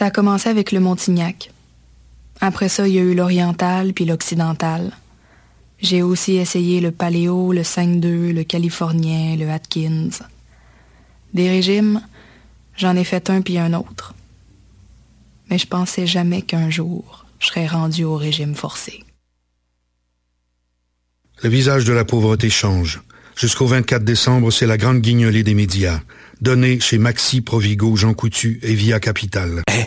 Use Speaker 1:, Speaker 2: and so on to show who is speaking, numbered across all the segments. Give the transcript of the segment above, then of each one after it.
Speaker 1: Ça a commencé avec le Montignac. Après ça, il y a eu l'oriental puis l'occidental. J'ai aussi essayé le paléo, le 5-2, le californien, le Atkins. Des régimes, j'en ai fait un puis un autre. Mais je pensais jamais qu'un jour, je serais rendu au régime forcé.
Speaker 2: Le visage de la pauvreté change. Jusqu'au 24 décembre, c'est la grande guignolée des médias. Donnée chez Maxi, Provigo, Jean Coutu et Via Capital.
Speaker 3: Eh,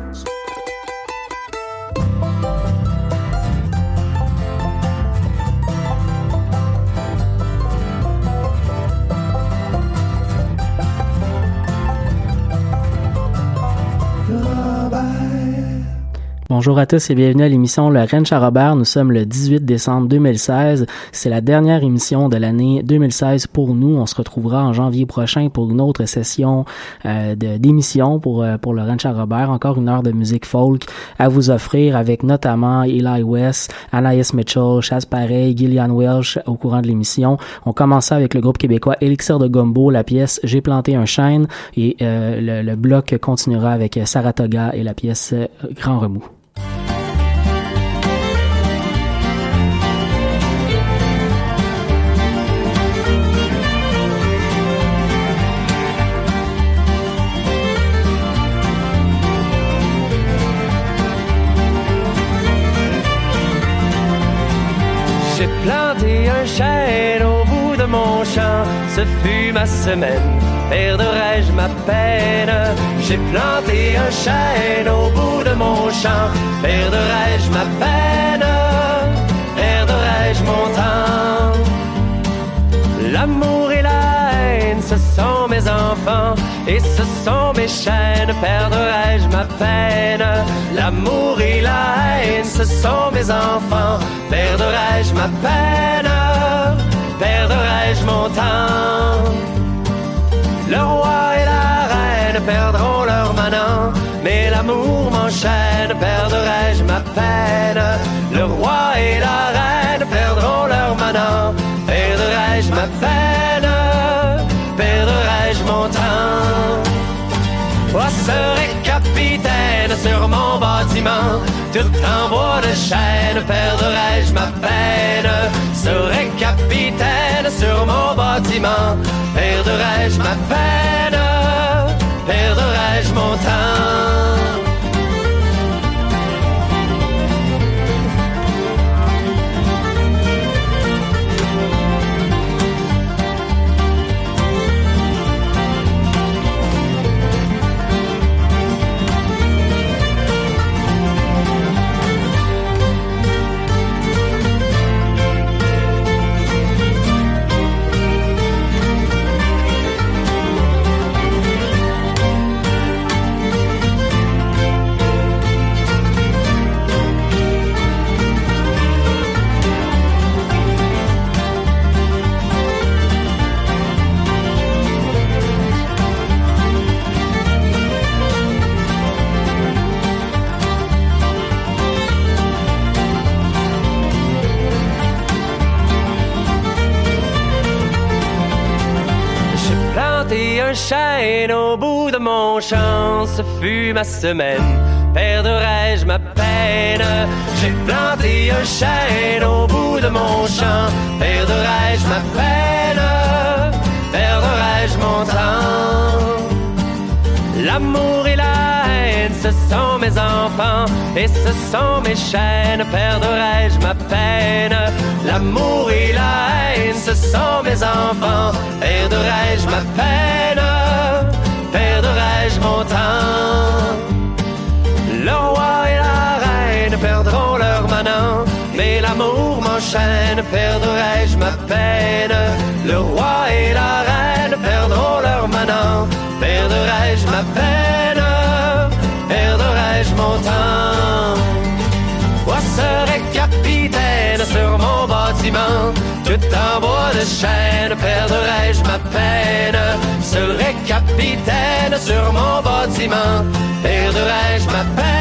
Speaker 4: Bonjour à tous et bienvenue à l'émission Le Rennes à Robert. Nous sommes le 18 décembre 2016. C'est la dernière émission de l'année 2016 pour nous. On se retrouvera en janvier prochain pour une autre session euh, d'émission pour euh, pour le Ranch à Robert. Encore une heure de musique folk à vous offrir avec notamment Eli West, Anaïs Mitchell, Chaz Pareil, Gillian Welsh au courant de l'émission. On commença avec le groupe québécois Elixir de Gombo, la pièce J'ai planté un chêne et euh, le, le bloc continuera avec Saratoga et la pièce Grand Remous.
Speaker 5: Ce fut ma semaine, perdrai-je ma peine? J'ai planté un chêne au bout de mon champ, perdrai-je ma peine, perdrai-je mon temps? L'amour et la haine, ce sont mes enfants, et ce sont mes chaînes, perdrai-je ma peine? L'amour et la haine, ce sont mes enfants, perdrai-je ma peine, perdrai-je mon temps? Le roi et la reine perdront leur manant, mais l'amour m'enchaîne, perdrai-je ma peine? Le roi et la reine perdront leur manant, perdrai-je ma peine, perdrai-je mon temps? Moi serai capitaine sur mon bâtiment, tout en bois de chêne, perdrai-je ma peine? Serai capitaine sur mon bâtiment, perdrai-je ma peine, perdrai-je mon temps? Fut ma semaine, perdrai-je ma peine? J'ai planté un chêne au bout de mon champ, perdrai-je ma peine, perdrai-je mon temps? L'amour et la haine, ce sont mes enfants, et ce sont mes chaînes, perdrai-je ma peine? L'amour et la haine, ce
Speaker 6: sont mes enfants. Perdrai-je ma peine? Perdrai-je ma peine? Le roi et la reine perdront leur manant. Perdrai-je ma peine? Perdrai-je mon temps Moi serai capitaine sur mon bâtiment. Tout en bois de chêne Perdrai-je ma peine? Serai capitaine sur mon bâtiment. Perdrai-je ma peine?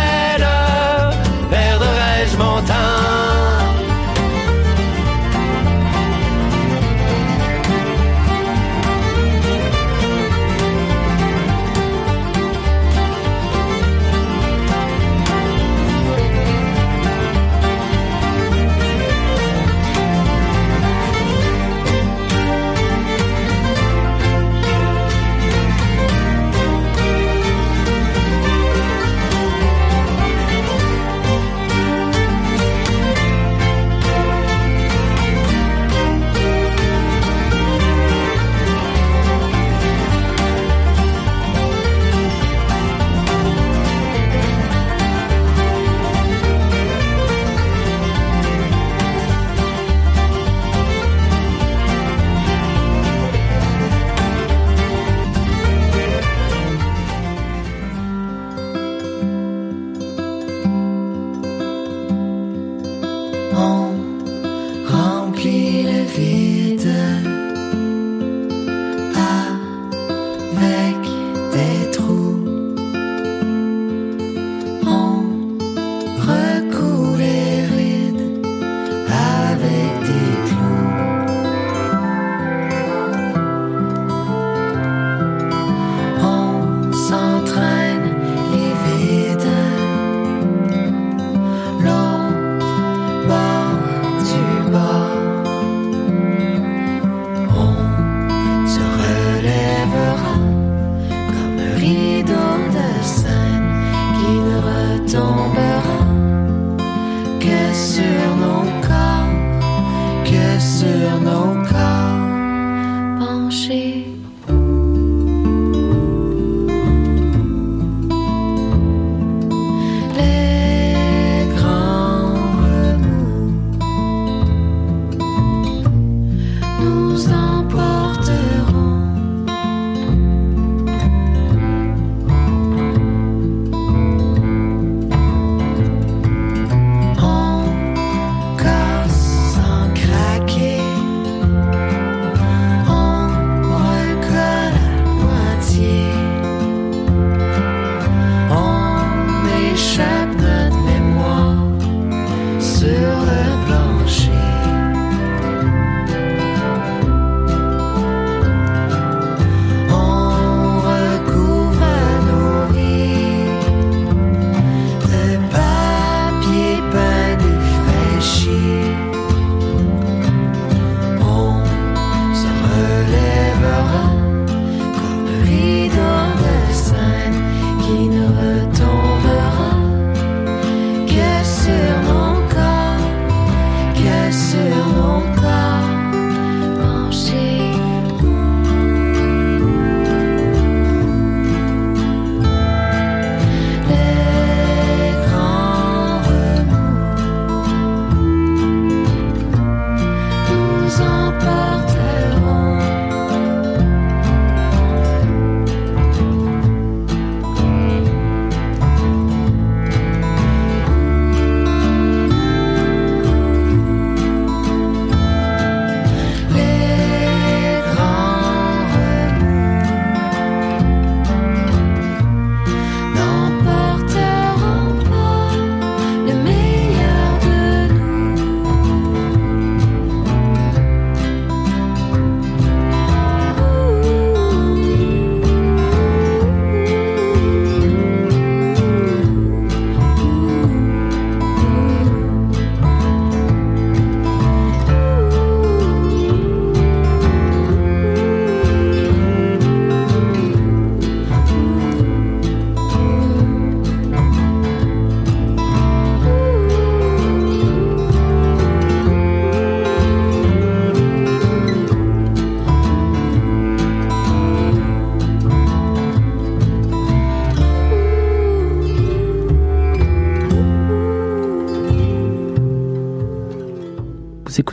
Speaker 6: all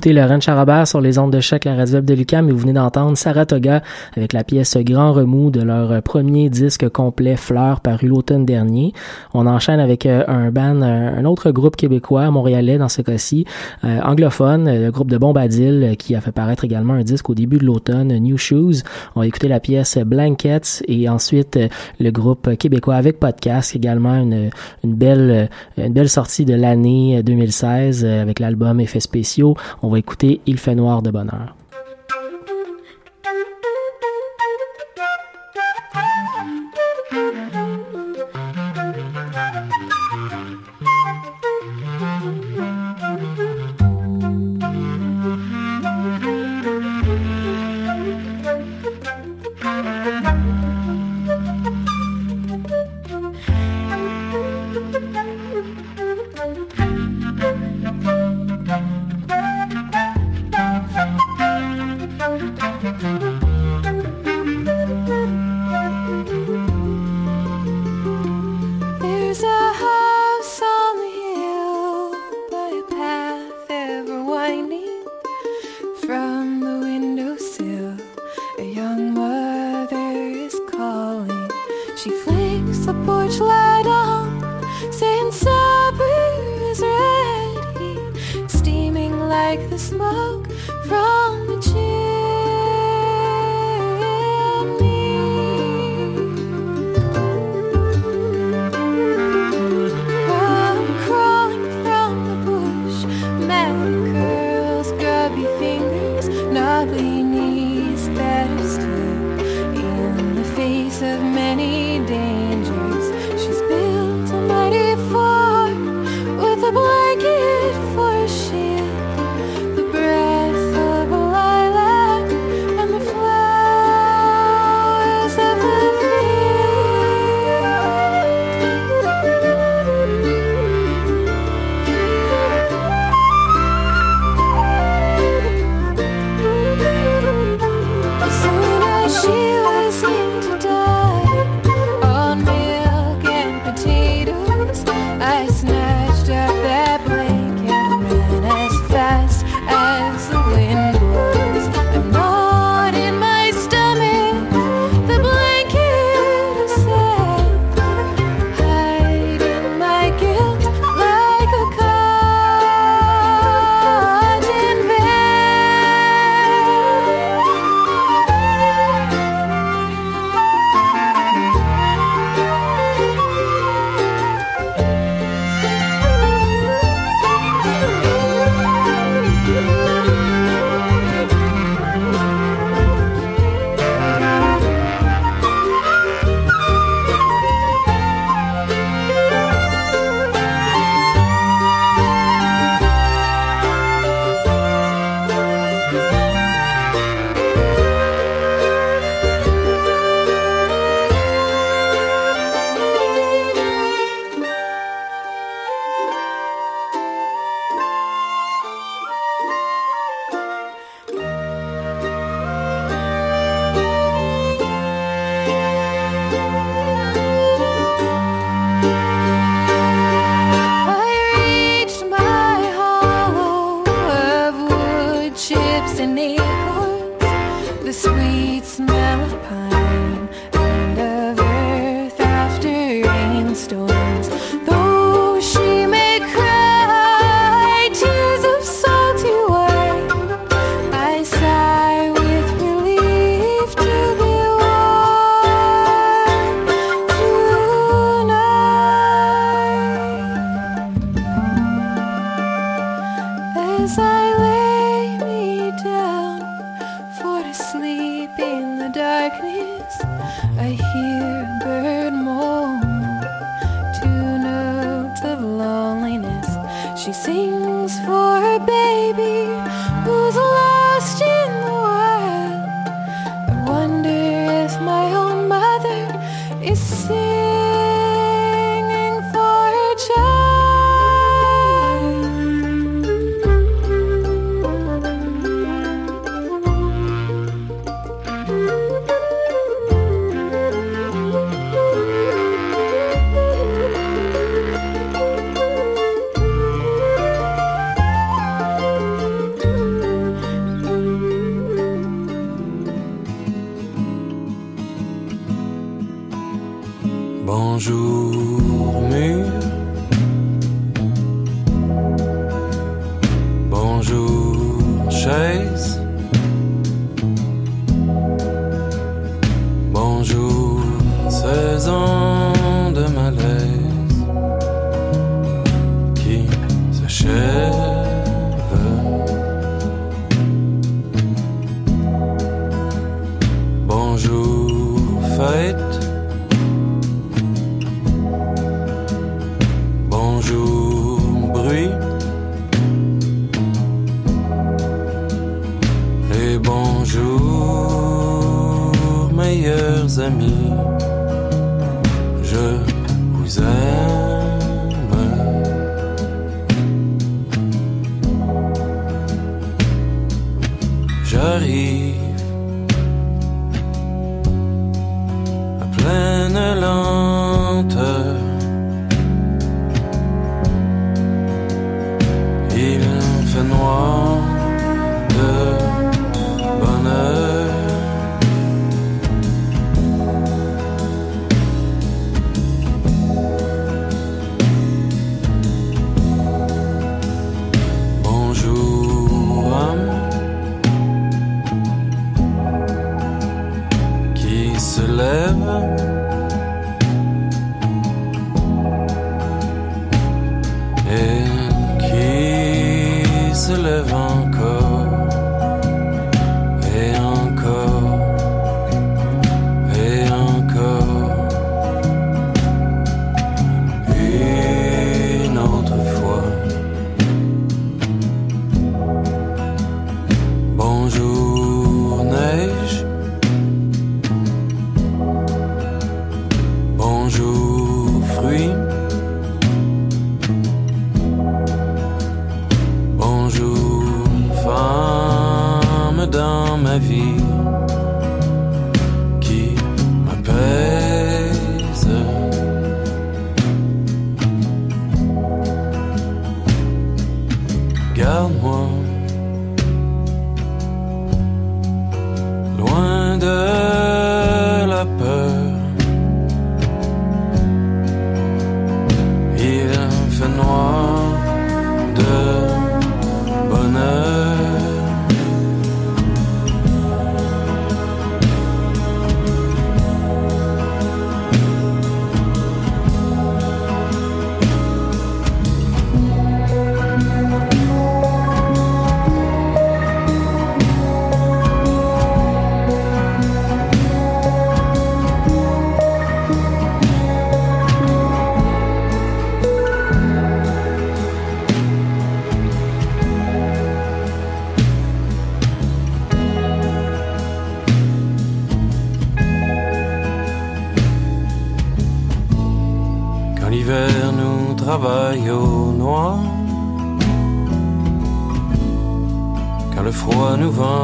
Speaker 7: écoutez Laurent Charabert sur les ondes de choc, la radio de Lucam, et vous venez d'entendre Saratoga avec la pièce Grand Remous de leur premier disque complet Fleurs paru l'automne dernier. On enchaîne avec euh, un band, un autre groupe québécois, montréalais dans ce cas-ci, euh, anglophone, le groupe de Bombadil, qui a fait paraître également un disque au début de l'automne, New Shoes. On va écouter la pièce Blankets et ensuite le groupe québécois avec podcast, également une, une belle, une belle sortie de l'année 2016 avec l'album Effets spéciaux. Écouter Il fait noir de bonheur.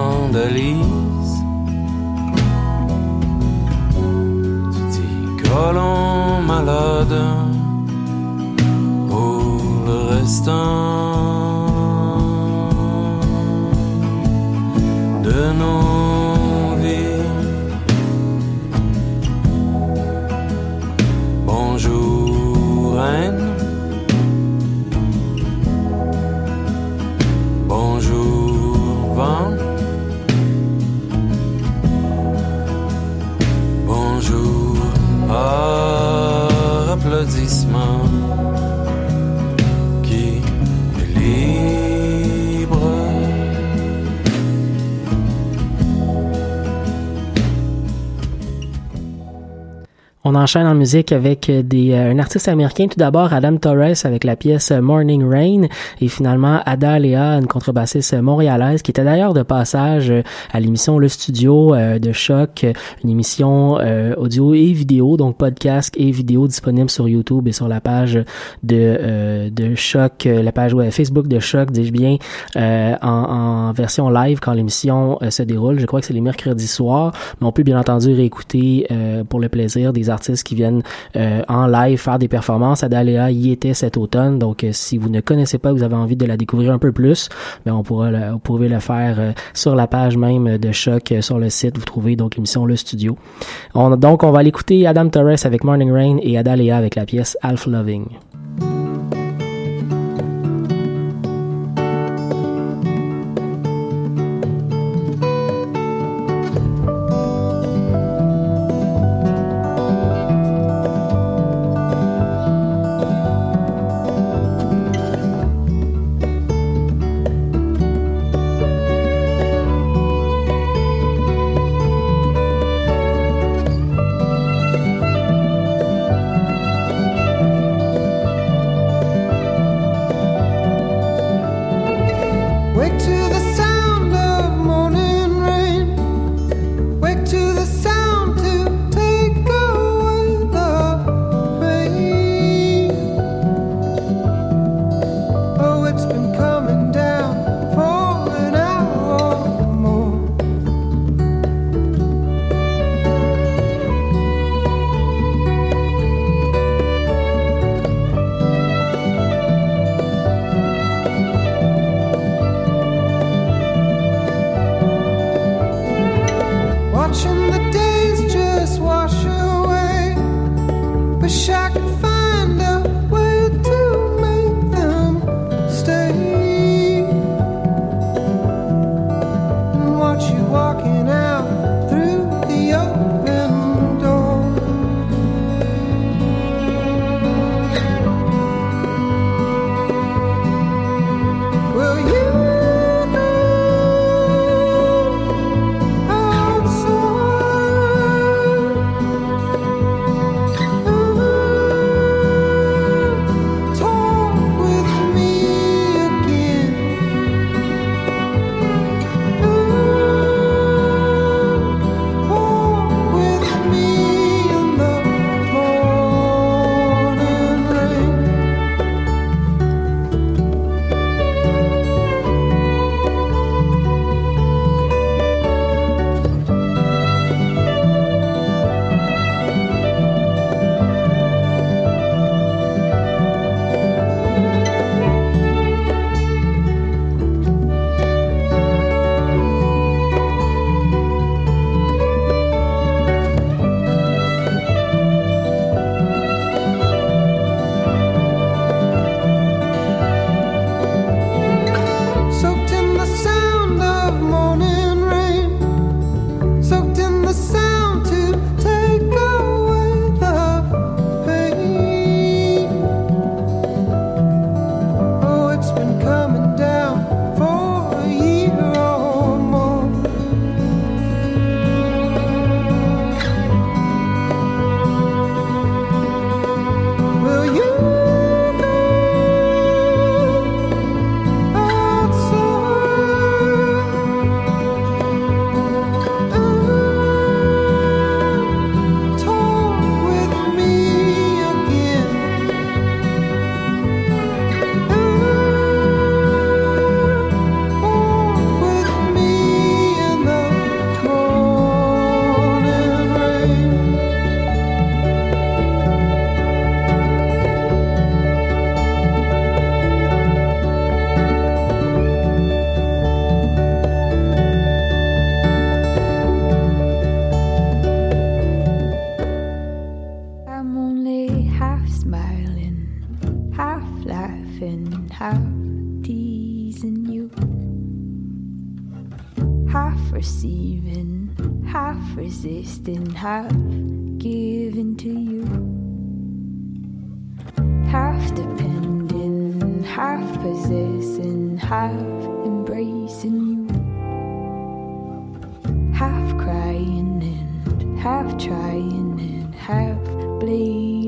Speaker 8: Vandalise, tu dis colon malade pour le restant de nos
Speaker 4: On enchaîne en musique avec des, euh, un artiste américain. Tout d'abord, Adam Torres avec la pièce Morning Rain et finalement Ada Léa, une contrebassiste montréalaise qui était d'ailleurs de passage euh, à l'émission Le Studio euh, de Choc, une émission euh, audio et vidéo, donc podcast et vidéo disponible sur YouTube et sur la page de, euh, de Choc, euh, la page Facebook de Choc, dis-je bien, euh, en, en version live quand l'émission euh, se déroule. Je crois que c'est les mercredis soirs, mais on peut bien entendu réécouter euh, pour le plaisir des
Speaker 9: artistes qui viennent en live faire des performances. Adaléa y était cet automne, donc si vous ne connaissez pas, vous avez envie de la découvrir un peu plus, ben, on pourra, vous pouvez le faire sur la page même de Choc sur le site. Vous trouvez donc l'émission Le Studio. On, donc on va l'écouter Adam Torres avec Morning Rain et Adaléa avec la pièce Half Loving.
Speaker 10: half possessing,
Speaker 11: half embracing you. Half crying and half trying and half bleeding.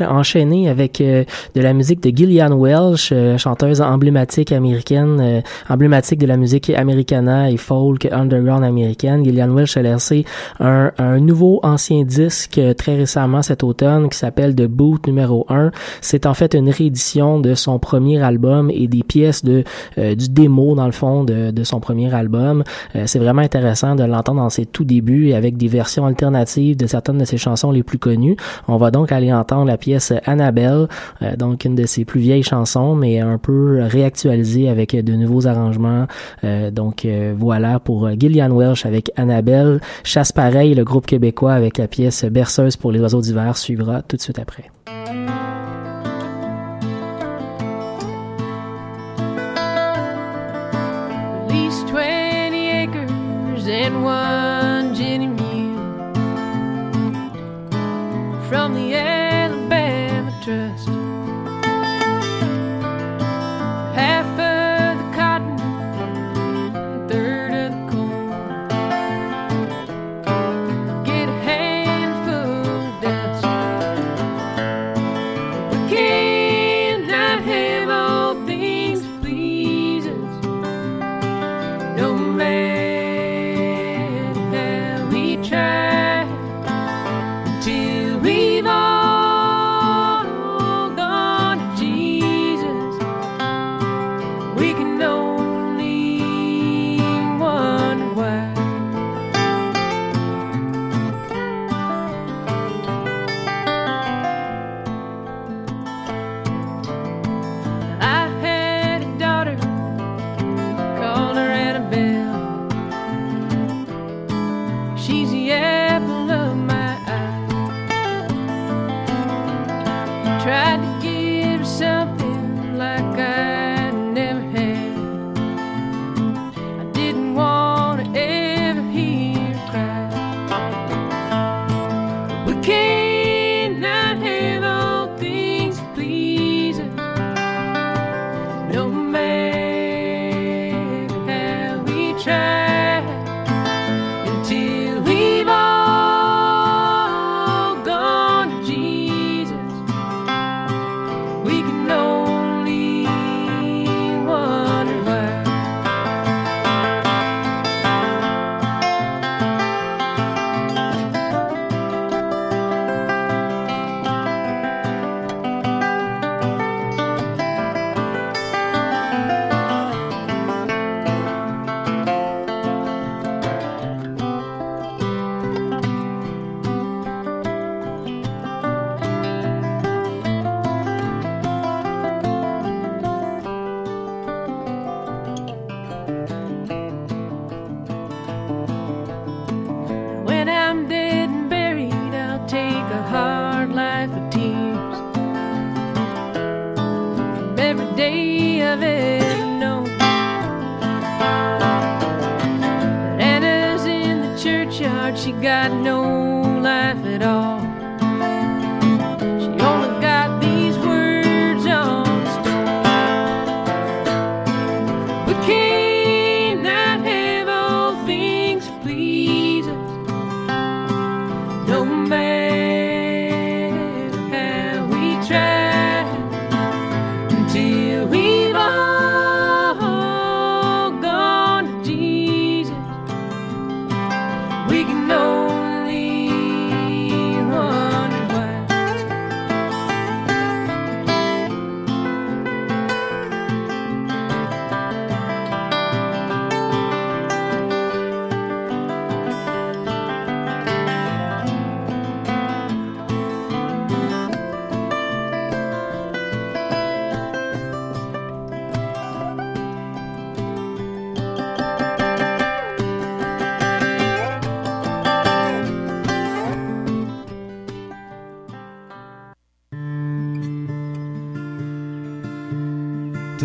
Speaker 11: Enchaîner avec euh, de la musique de Gillian Welsh, euh, chanteuse emblématique américaine, euh, emblématique de la musique americana et folk underground américaine. Gillian Welsh a lancé un, un, nouveau ancien disque très récemment cet automne qui s'appelle The Boot numéro 1. C'est en fait une réédition de son premier album et des pièces de du démo dans le fond de, de son premier album. C'est vraiment intéressant de l'entendre dans ses tout débuts et avec des versions alternatives de certaines de ses chansons les plus connues. On va donc aller entendre la pièce Annabelle, euh, donc une de ses plus vieilles chansons, mais un peu réactualisée avec de nouveaux arrangements. Euh, donc euh, voilà pour Gillian Welsh avec Annabelle. Chasse pareil, le groupe québécois avec la pièce Berceuse pour les oiseaux d'hiver suivra tout de suite après.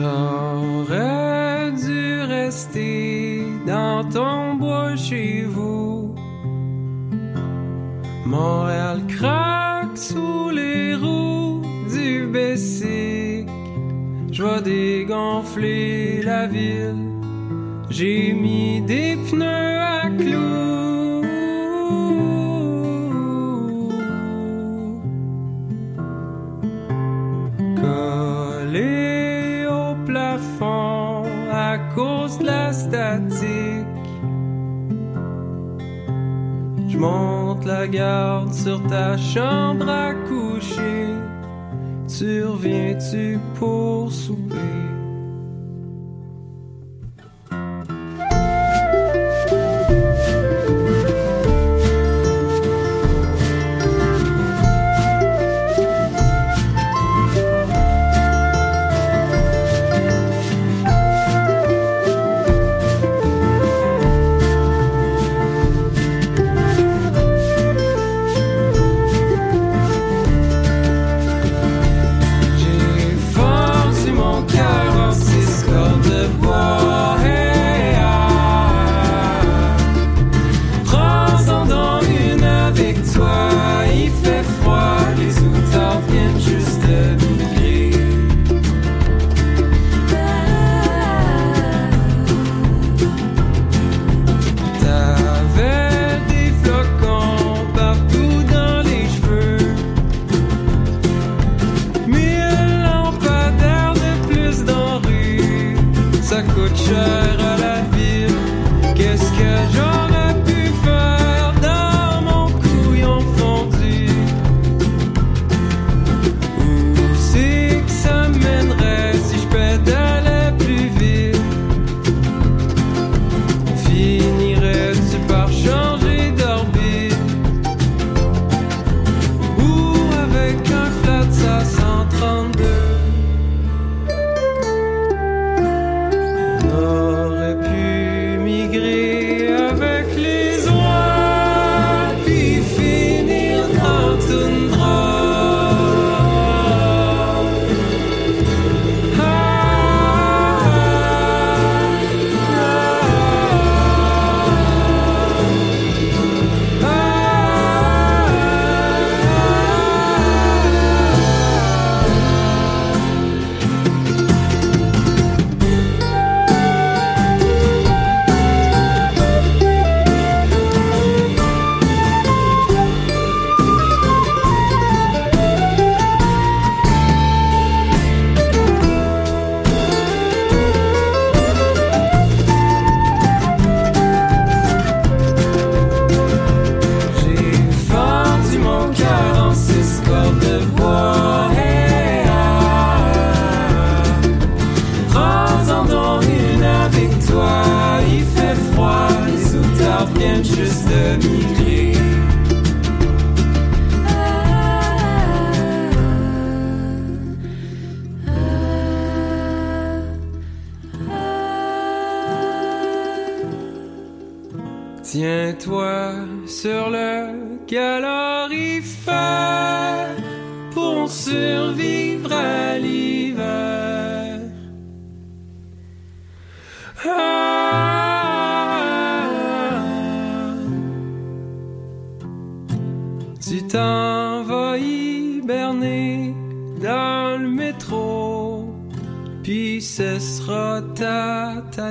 Speaker 12: aurait dû rester dans ton bois chez vous. Montréal craque sous les roues du Bessic. Je vois dégonfler la ville. J'ai mis des pneus à clous. Sur ta chambre à coucher. Tu reviens-tu pour souper?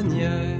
Speaker 12: Ta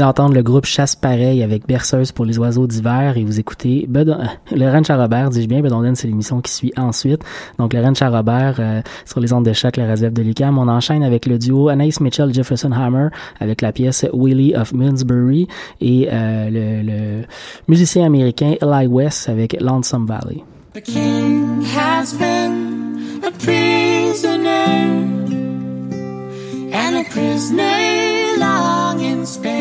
Speaker 4: d'entendre le groupe Chasse Pareil avec Berceuse pour les oiseaux d'hiver et vous écoutez Bedon... Laurent Charrobert, dis-je bien, Bedonden, c'est l'émission qui suit ensuite. Donc Laurent Charrobert euh, sur les ondes de choc, la radio de l'UQAM. On enchaîne avec le duo Anaïs Mitchell Jefferson Hammer avec la pièce Willie of Minsbury et euh, le, le musicien américain Eli West avec Lonesome Valley.
Speaker 13: The king has been a prisoner, and a prisoner long in Spain.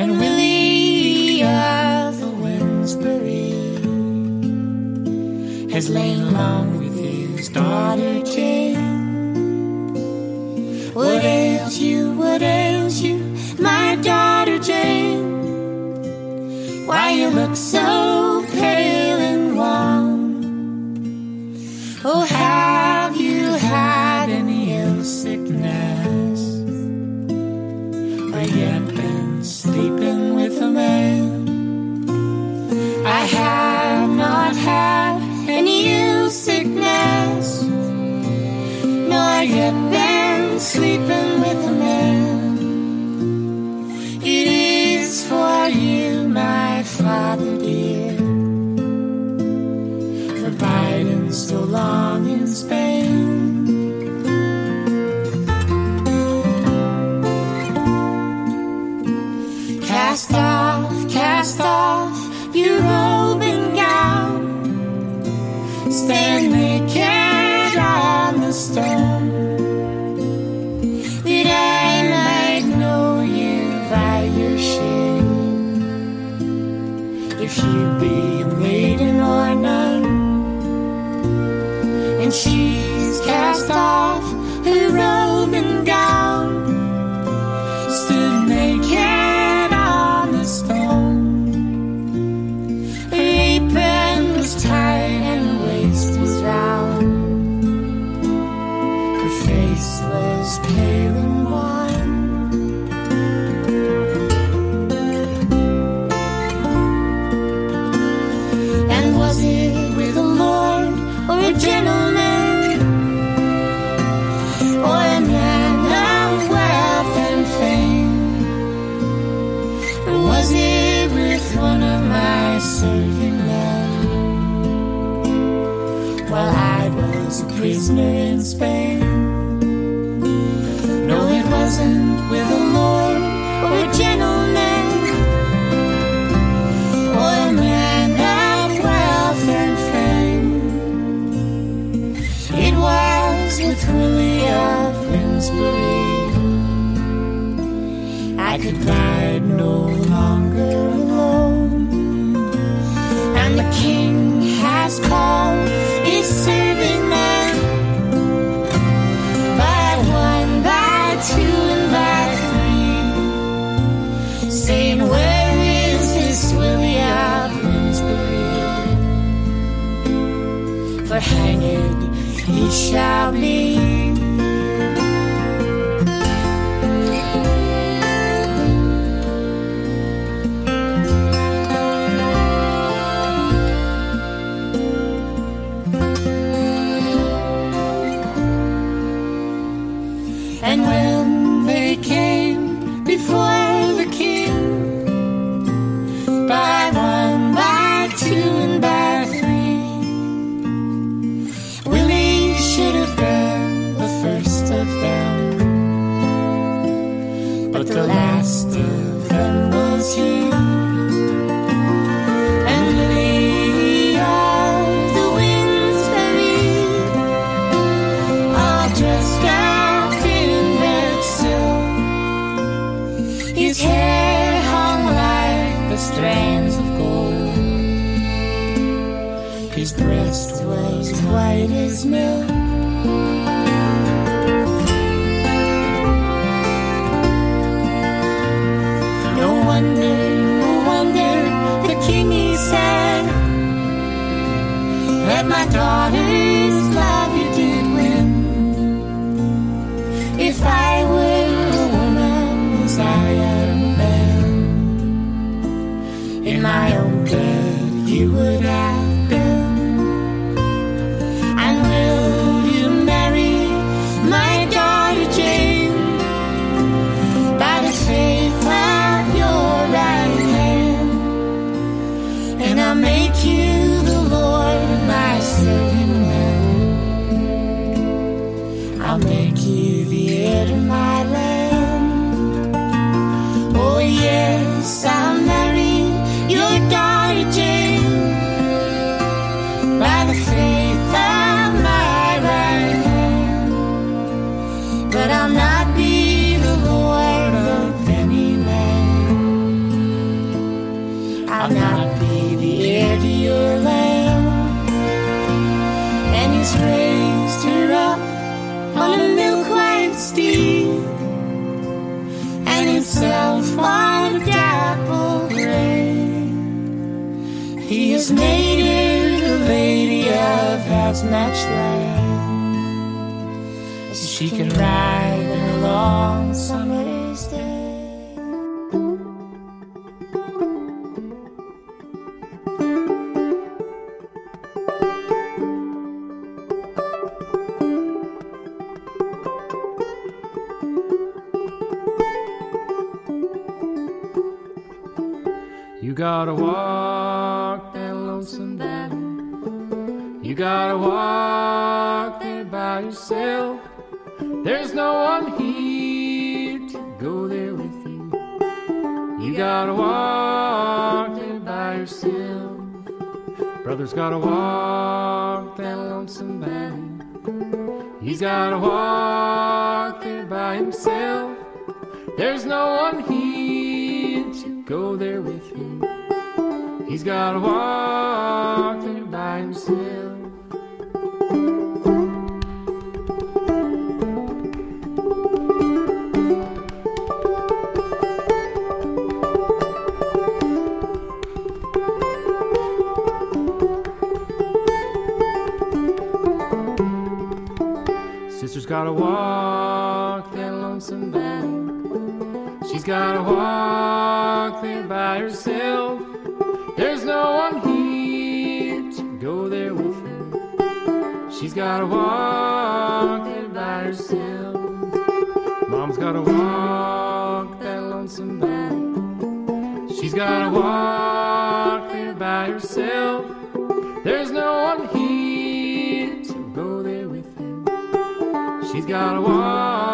Speaker 13: and Willie of the Winsbury has lain long with his daughter Jane. What ails you? What ails you, my daughter Jane? Why you look so pale? Bloomsbury. I could ride no longer alone, and the King has called. his serving men by one, by two, and by three, saying, "Where is this Willie of Bloomsbury?" For hanged he shall be.
Speaker 11: Walk that lonesome valley. He's gotta walk there by himself. There's no one here to go there with him. He's gotta walk there by himself. Gotta walk that lonesome valley. She's gotta walk there by herself. There's no one here to go there with her. She's gotta walk there by herself. Mom's gotta walk that lonesome valley. She's gotta walk there by herself. Gotta walk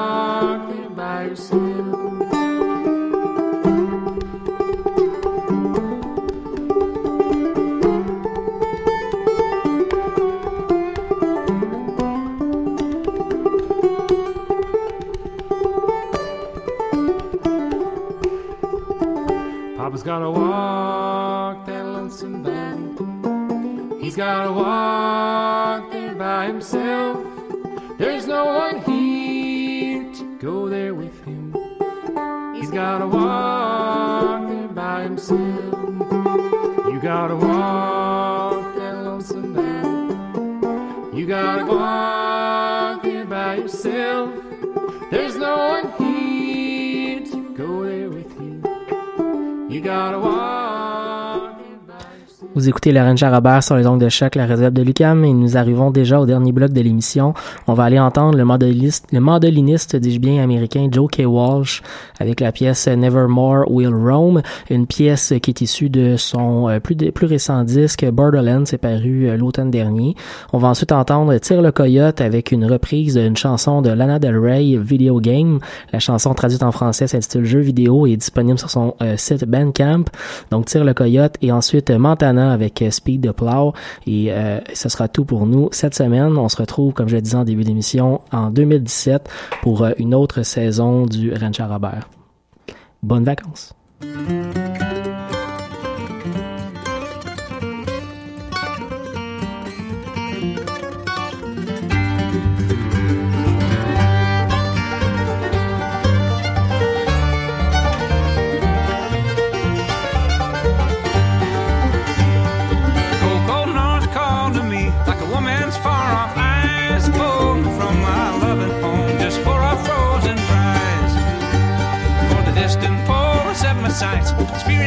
Speaker 11: You gotta watch.
Speaker 4: Vous écoutez Lorraine Charabert sur les ongles de choc, la réserve de Lucam, et nous arrivons déjà au dernier bloc de l'émission. On va aller entendre le mandoliniste, le mandoliniste, dis-je bien, américain Joe K. Walsh avec la pièce Nevermore Will Roam, une pièce qui est issue de son euh, plus, récent disque Borderlands, c'est paru euh, l'automne dernier. On va ensuite entendre Tire le Coyote avec une reprise d'une chanson de Lana Del Rey, Video Game. La chanson traduite en français s'intitule Jeux vidéo et est disponible sur son euh, site Bandcamp. Donc Tire le Coyote et ensuite euh, Avec euh, Speed the Plow. Et euh, ce sera tout pour nous cette semaine. On se retrouve, comme je le disais en début d'émission, en 2017 pour euh, une autre saison du Ranch à Robert. Bonnes vacances!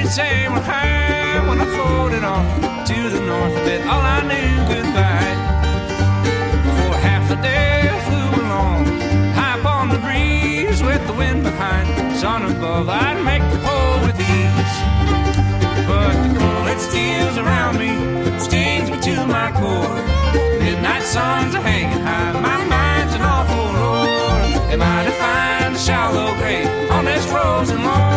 Speaker 14: Say high when I floated off to the north of it. All I knew goodbye. For half a day I flew along, high upon the breeze with the wind behind. Sun above, I'd make the pole with ease. But the cold it steals around me, stings me to my core. Midnight suns are hanging high, my mind's an awful roar. Am I to find a shallow grave on this frozen lawn?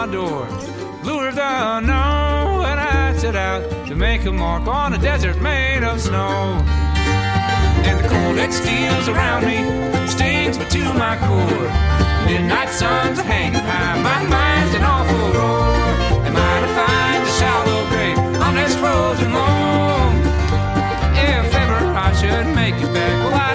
Speaker 14: My door? Lured unknown when I set out to make a mark on a desert made of snow. And the cold that steals around me stings me to my core. Midnight suns are hanging high, my mind's an awful roar. Am I to find a shallow grave on this frozen lawn? If ever I should make it back, well, I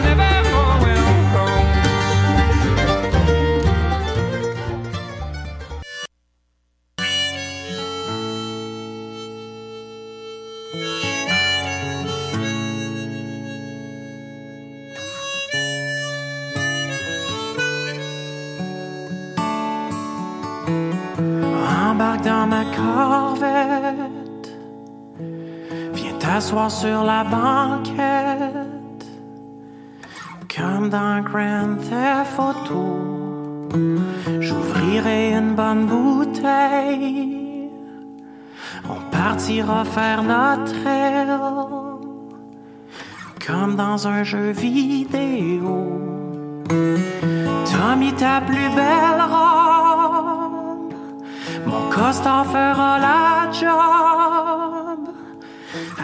Speaker 15: Viens t'asseoir sur la banquette. Comme dans Grand Theft Auto. J'ouvrirai une bonne bouteille. On partira faire notre aile. Comme dans un jeu vidéo. Mis ta plus belle robe. Mon costard fera la job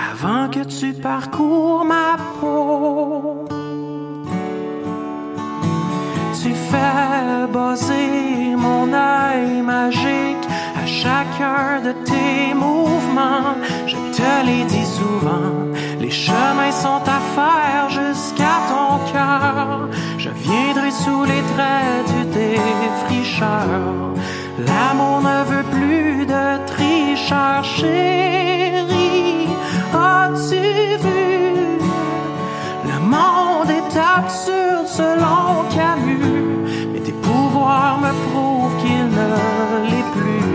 Speaker 15: avant que tu parcours ma peau. Tu fais buzzer mon œil magique à chacun de tes mouvements. Je te l'ai dit souvent, les chemins sont à faire jusqu'à ton cœur. Je viendrai sous les traits du défricheur. L'amour ne veut plus de tricheur, chérie. As-tu vu? Le monde est absurde selon Camus, mais tes pouvoirs me prouvent qu'il ne l'est plus.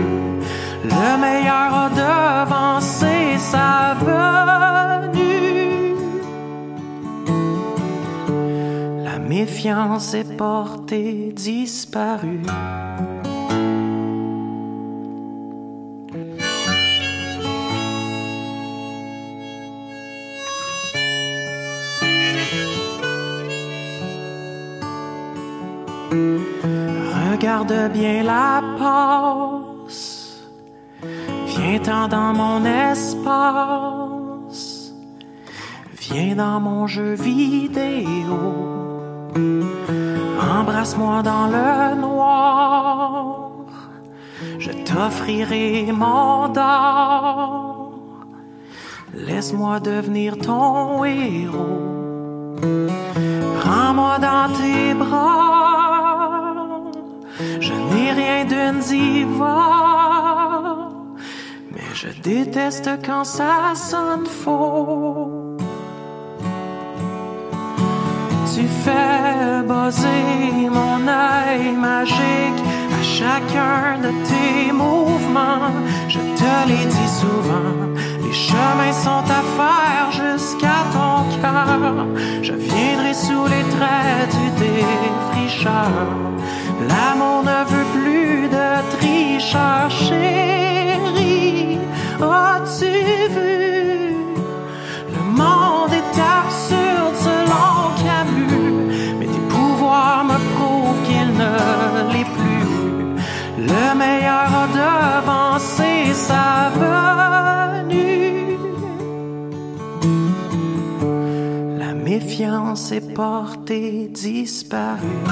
Speaker 15: Le meilleur a devancé sa venue. La méfiance est portée disparue. Regarde bien la passe. Viens-t'en dans mon espace. Viens dans mon jeu vidéo. Embrasse-moi dans le noir. Je t'offrirai mon d'or. Laisse-moi devenir ton héros. Prends-moi dans tes bras. Je n'ai rien d'une diva. Mais je déteste quand ça sonne faux. Tu fais buzzer mon œil magique à chacun de tes mouvements. Je te l'ai dit souvent, les chemins sont à faire jusqu'à ton cœur. Je viendrai sous les traits du défricheur. L'amour ne veut plus de tricheur, chérie. As-tu vu? Le monde est absurde selon Camus, mais tes pouvoirs me prouvent qu'il ne l'est plus.
Speaker 16: Le meilleur a devancé sa venue. La méfiance est portée disparue.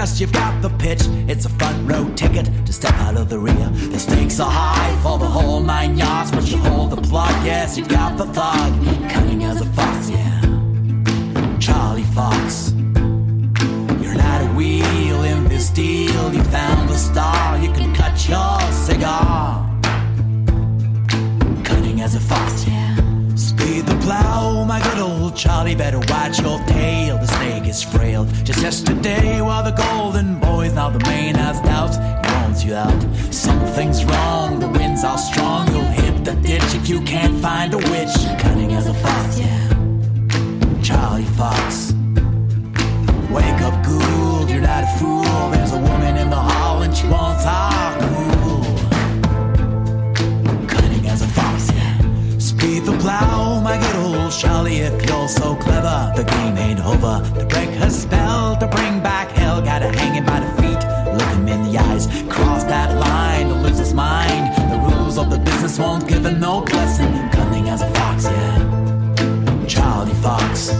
Speaker 16: Yes, you've got the pitch. It's a front row ticket to step out of the rear. The stakes are high for the whole nine yards, but you hold the plot, yes, you've got the thug. Cunning as a fox, yeah. Charlie Fox. You're not a wheel in this deal. You found the star, you can cut your Charlie. Better watch your tail. The snake is frail. Just yesterday, while the golden boys, now the main has doubts. He wants you out. Something's wrong. The winds are strong. You'll hit the ditch if you can't find a witch. Cunning as a fox, yeah. Charlie Fox. Wake up, ghoul. You're not a fool. There's a woman in the hall and she wants our cool. Cunning as a fox, yeah. Speed the plow, my good old Charlie. If you're so clever, the game ain't over. To break her spell, to bring back hell, gotta hang him by the feet. Look him in the eyes, cross that line, to lose his mind. The rules of the business won't give him no blessing. Cunning as a fox, yeah. Charlie Fox.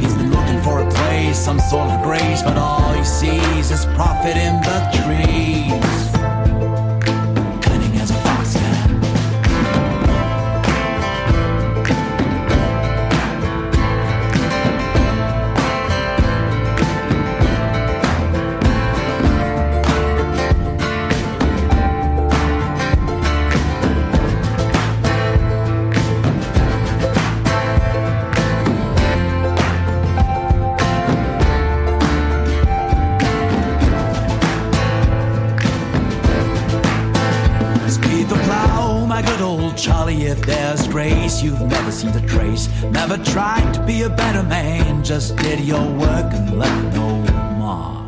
Speaker 16: He's been looking for a place, some sort of grace, but all he sees is profit in the trees. Grace, you've never seen the trace. Never tried to be a better man. Just did your work and left no mark.